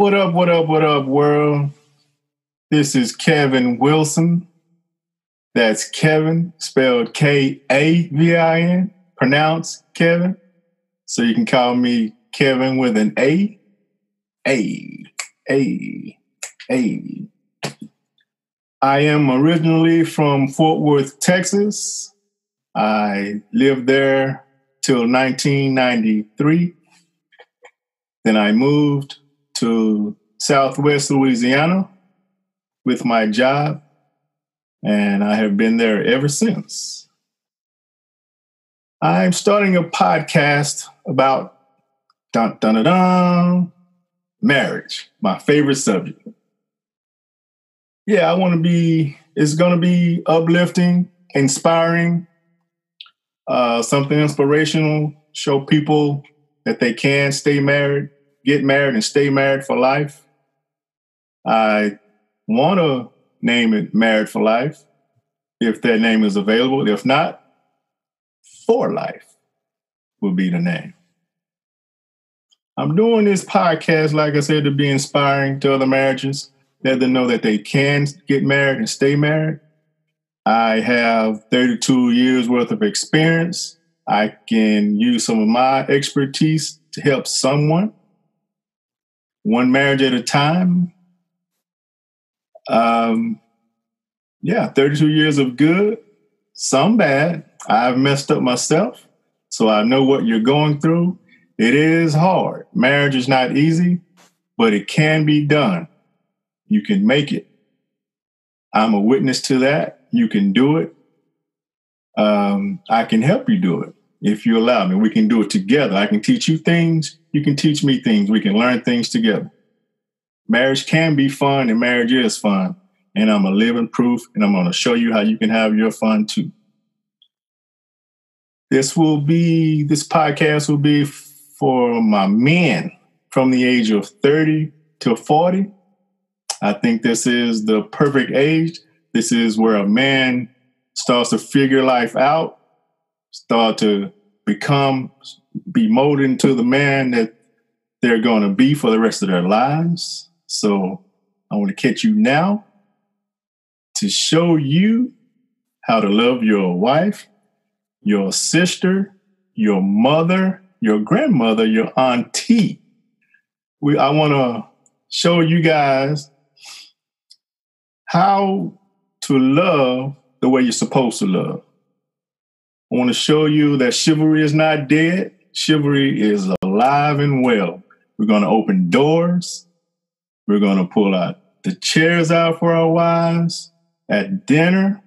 What up, what up, what up, world? This is Kevin Wilson. That's Kevin, spelled K A V I N, pronounced Kevin. So you can call me Kevin with an A. A, A, A. I am originally from Fort Worth, Texas. I lived there till 1993. Then I moved Southwest Louisiana with my job, and I have been there ever since. I'm starting a podcast about dun dun dun, dun marriage, my favorite subject. Yeah, I want to be, it's going to be uplifting, inspiring, uh, something inspirational, show people that they can stay married, get married, and stay married for life. I want to name it Married for Life if that name is available. If not, For Life will be the name. I'm doing this podcast, like I said, to be inspiring to other marriages, let them know that they can get married and stay married. I have 32 years worth of experience. I can use some of my expertise to help someone, one marriage at a time. Um, yeah, 32 years of good, some bad. I've messed up myself, so I know what you're going through. It is hard. Marriage is not easy, but it can be done. You can make it. I'm a witness to that. You can do it. Um, I can help you do it if you allow me. We can do it together. I can teach you things. You can teach me things. We can learn things together. Marriage can be fun, and marriage is fun. And I'm a living proof, and I'm going to show you how you can have your fun too. This will be, this podcast will be for my men from the age of 30 to 40. I think this is the perfect age. This is where a man starts to figure life out, start to become, be molded into the man that they're going to be for the rest of their lives. So I want to catch you now to show you how to love your wife, your sister, your mother, your grandmother, your auntie. We, I want to show you guys how to love the way you're supposed to love. I want to show you that chivalry is not dead. Chivalry is alive and well. We're going to open doors. We're going to pull out the chairs out for our wives at dinner.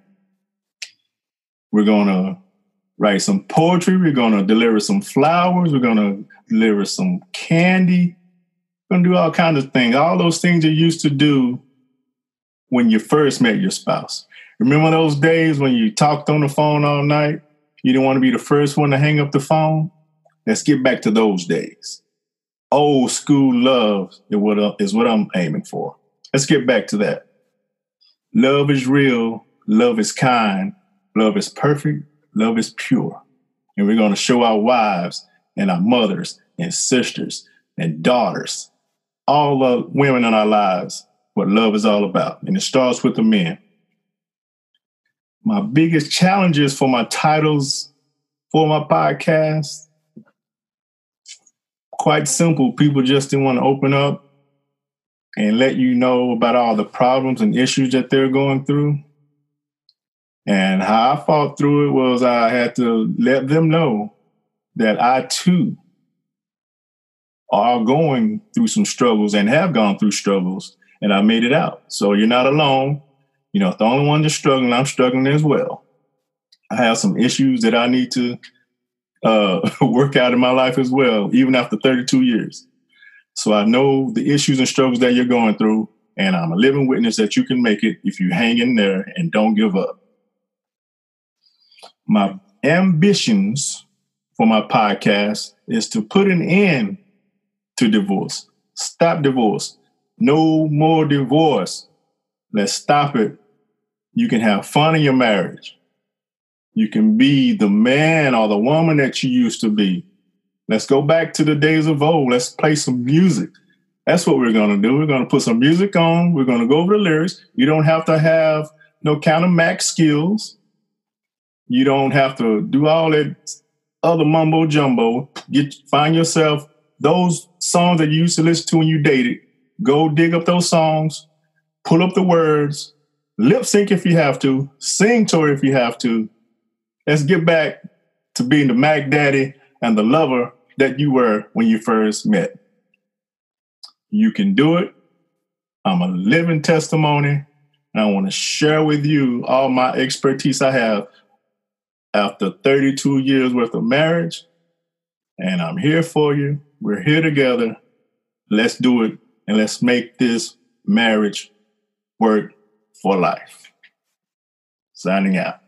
We're going to write some poetry. We're going to deliver some flowers. We're going to deliver some candy. We're going to do all kinds of things. All those things you used to do when you first met your spouse. Remember those days when you talked on the phone all night? You didn't want to be the first one to hang up the phone? Let's get back to those days. Old school love is what, uh, is what I'm aiming for. Let's get back to that. Love is real. Love is kind. Love is perfect. Love is pure. And we're going to show our wives and our mothers and sisters and daughters, all the women in our lives, what love is all about. And it starts with the men my biggest challenges for my titles for my podcast quite simple. People just didn't want to open up and let you know about all the problems and issues that they're going through. And how i fought through it was i had to let them know that i too are going through some struggles and have gone through struggles and i made it out. So you're not alone. You know, if the only one that's struggling, I'm struggling as well. I have some issues that I need to uh, work out in my life as well, even after 32 years. So I know the issues and struggles that you're going through, and I'm a living witness that you can make it if you hang in there and don't give up. My ambitions for my podcast is to put an end to divorce. Stop divorce. No more divorce. Let's stop it you can have fun in your marriage. You can be the man or the woman that you used to be. Let's go back to the days of old. Let's play some music. That's what we're going to do. We're going to put some music on. We're going to go over the lyrics. You don't have to have no of max skills. You don't have to do all that other mumbo jumbo. Get find yourself those songs that you used to listen to when you dated. Go dig up those songs, pull up the words, lip sync if you have to, sing to it if you have to. Let's get back to being the Mac Daddy and the lover that you were when you first met. You can do it. I'm a living testimony. And I want to share with you all my expertise I have after 32 years worth of marriage. And I'm here for you. We're here together. Let's do it and let's make this marriage work for life. Signing out.